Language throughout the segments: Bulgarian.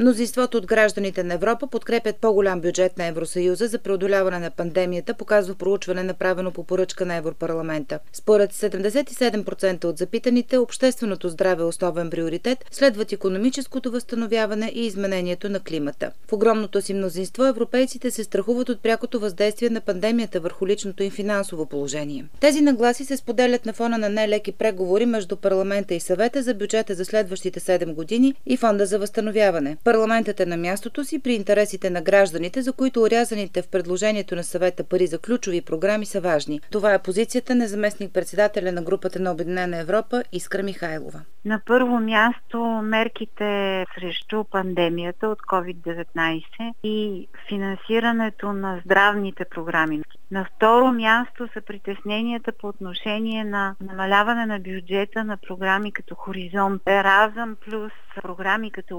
Мнозинството от гражданите на Европа подкрепят по-голям бюджет на Евросъюза за преодоляване на пандемията, показва проучване направено по поръчка на Европарламента. Според 77% от запитаните, общественото здраве е основен приоритет, следват економическото възстановяване и изменението на климата. В огромното си мнозинство европейците се страхуват от прякото въздействие на пандемията върху личното им финансово положение. Тези нагласи се споделят на фона на нелеки преговори между парламента и съвета за бюджета за следващите 7 години и фонда за възстановяване. Парламентът е на мястото си при интересите на гражданите, за които урязаните в предложението на съвета пари за ключови програми са важни. Това е позицията на заместник председателя на групата на Обединена Европа Искра Михайлова. На първо място мерките срещу пандемията от COVID-19 и финансирането на здравните програми. На второ място са притесненията по отношение на намаляване на бюджета на програми като Хоризонт, Еразъм плюс програми като.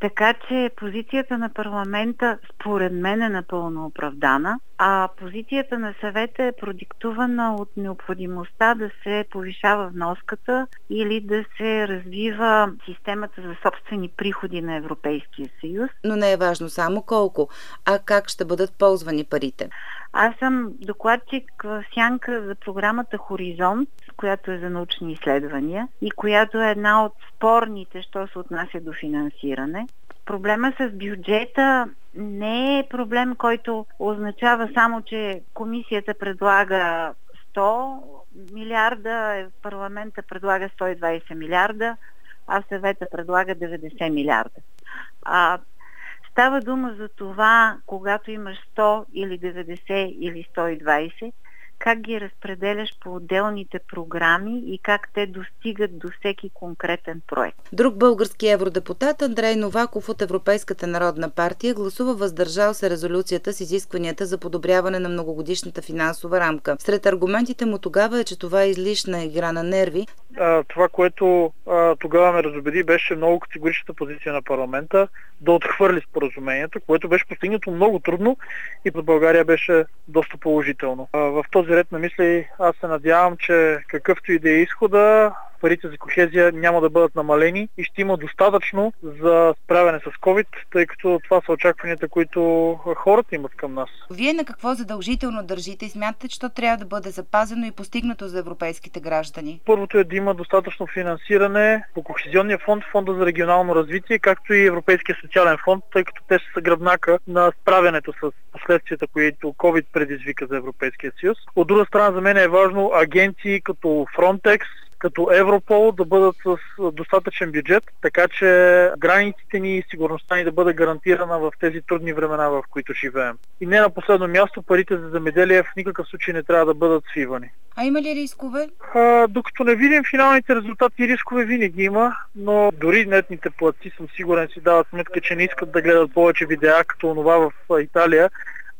Така че позицията на парламента според мен е напълно оправдана, а позицията на съвета е продиктувана от необходимостта да се повишава вноската или да се развива системата за собствени приходи на Европейския съюз. Но не е важно само колко, а как ще бъдат ползвани парите. Аз съм докладчик в сянка за програмата Хоризонт, която е за научни изследвания и която е една от спорните, що се отнася до финансиране. Проблема с бюджета не е проблем, който означава само, че комисията предлага 100 милиарда, парламента предлага 120 милиарда, а съвета предлага 90 милиарда. А, става дума за това, когато имаш 100 или 90 или 120, как ги разпределяш по отделните програми и как те достигат до всеки конкретен проект. Друг български евродепутат Андрей Новаков от Европейската народна партия гласува въздържал се резолюцията с изискванията за подобряване на многогодишната финансова рамка. Сред аргументите му тогава е, че това е излишна игра на нерви. А, това, което а, тогава ме разобеди, беше много категоричната позиция на парламента да отхвърли споразумението, което беше постигнато много трудно и за България беше доста положително. А, в този ред на мисли аз се надявам, че какъвто и да е изхода, парите за кохезия няма да бъдат намалени и ще има достатъчно за справяне с COVID, тъй като това са очакванията, които хората имат към нас. Вие на какво задължително държите и смятате, че то трябва да бъде запазено и постигнато за европейските граждани? Първото е да има достатъчно финансиране по Кохезионния фонд, Фонда за регионално развитие, както и Европейския социален фонд, тъй като те са гръбнака на справянето с последствията, които COVID предизвика за Европейския съюз. От друга страна за мен е важно агенции като Frontex, като Европол да бъдат с достатъчен бюджет, така че границите ни и сигурността ни да бъде гарантирана в тези трудни времена, в които живеем. И не на последно място, парите за земеделие в никакъв случай не трябва да бъдат свивани. А има ли рискове? А, докато не видим финалните резултати, рискове винаги има, но дори нетните платци съм сигурен си дават сметка, че не искат да гледат повече видеа, като това в Италия,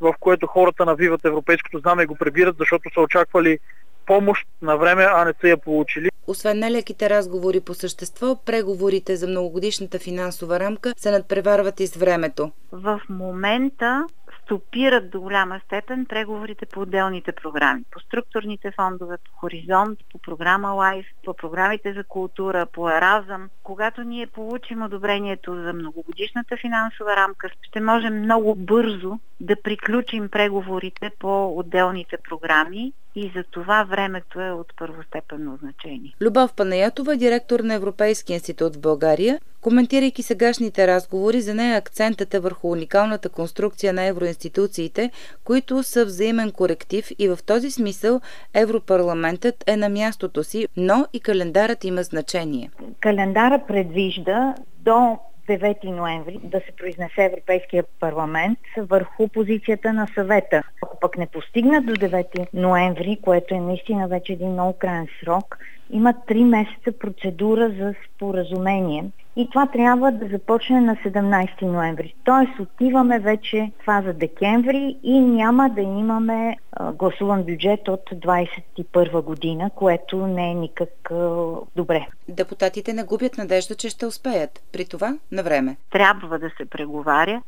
в което хората навиват европейското знаме и го прибират, защото са очаквали помощ на време, а не са я получили. Освен нелеките разговори по същество, преговорите за многогодишната финансова рамка се надпреварват и с времето. В момента стопират до голяма степен преговорите по отделните програми. По структурните фондове, по Хоризонт, по програма Лайф, по програмите за култура, по Еразъм. Когато ние получим одобрението за многогодишната финансова рамка, ще можем много бързо да приключим преговорите по отделните програми и за това времето е от първостепенно значение. Любов Панаятова, директор на Европейски институт в България, коментирайки сегашните разговори, за нея акцентът е върху уникалната конструкция на евроинституциите, които са взаимен коректив и в този смисъл Европарламентът е на мястото си, но и календарът има значение. Календара предвижда до 9 ноември да се произнесе Европейския парламент върху позицията на съвета. Ако пък не постигнат до 9 ноември, което е наистина вече един много крайен срок, има 3 месеца процедура за споразумение и това трябва да започне на 17 ноември. Тоест отиваме вече фаза декември и няма да имаме гласуван бюджет от 2021 година, което не е никак добре. Депутатите не губят надежда, че ще успеят. При това на време. Трябва да се преговаря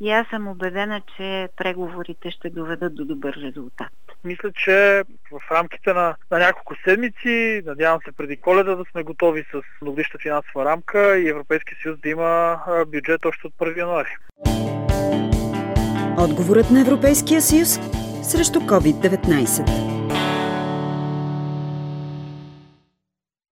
и аз съм убедена, че преговорите ще доведат до добър резултат. Мисля, че в рамките на, на няколко седмици, надявам се преди коледа да сме готови с многодишна финансова рамка и Европейския съюз да има бюджет още от 1 януари. Отговорът на Европейския съюз срещу COVID-19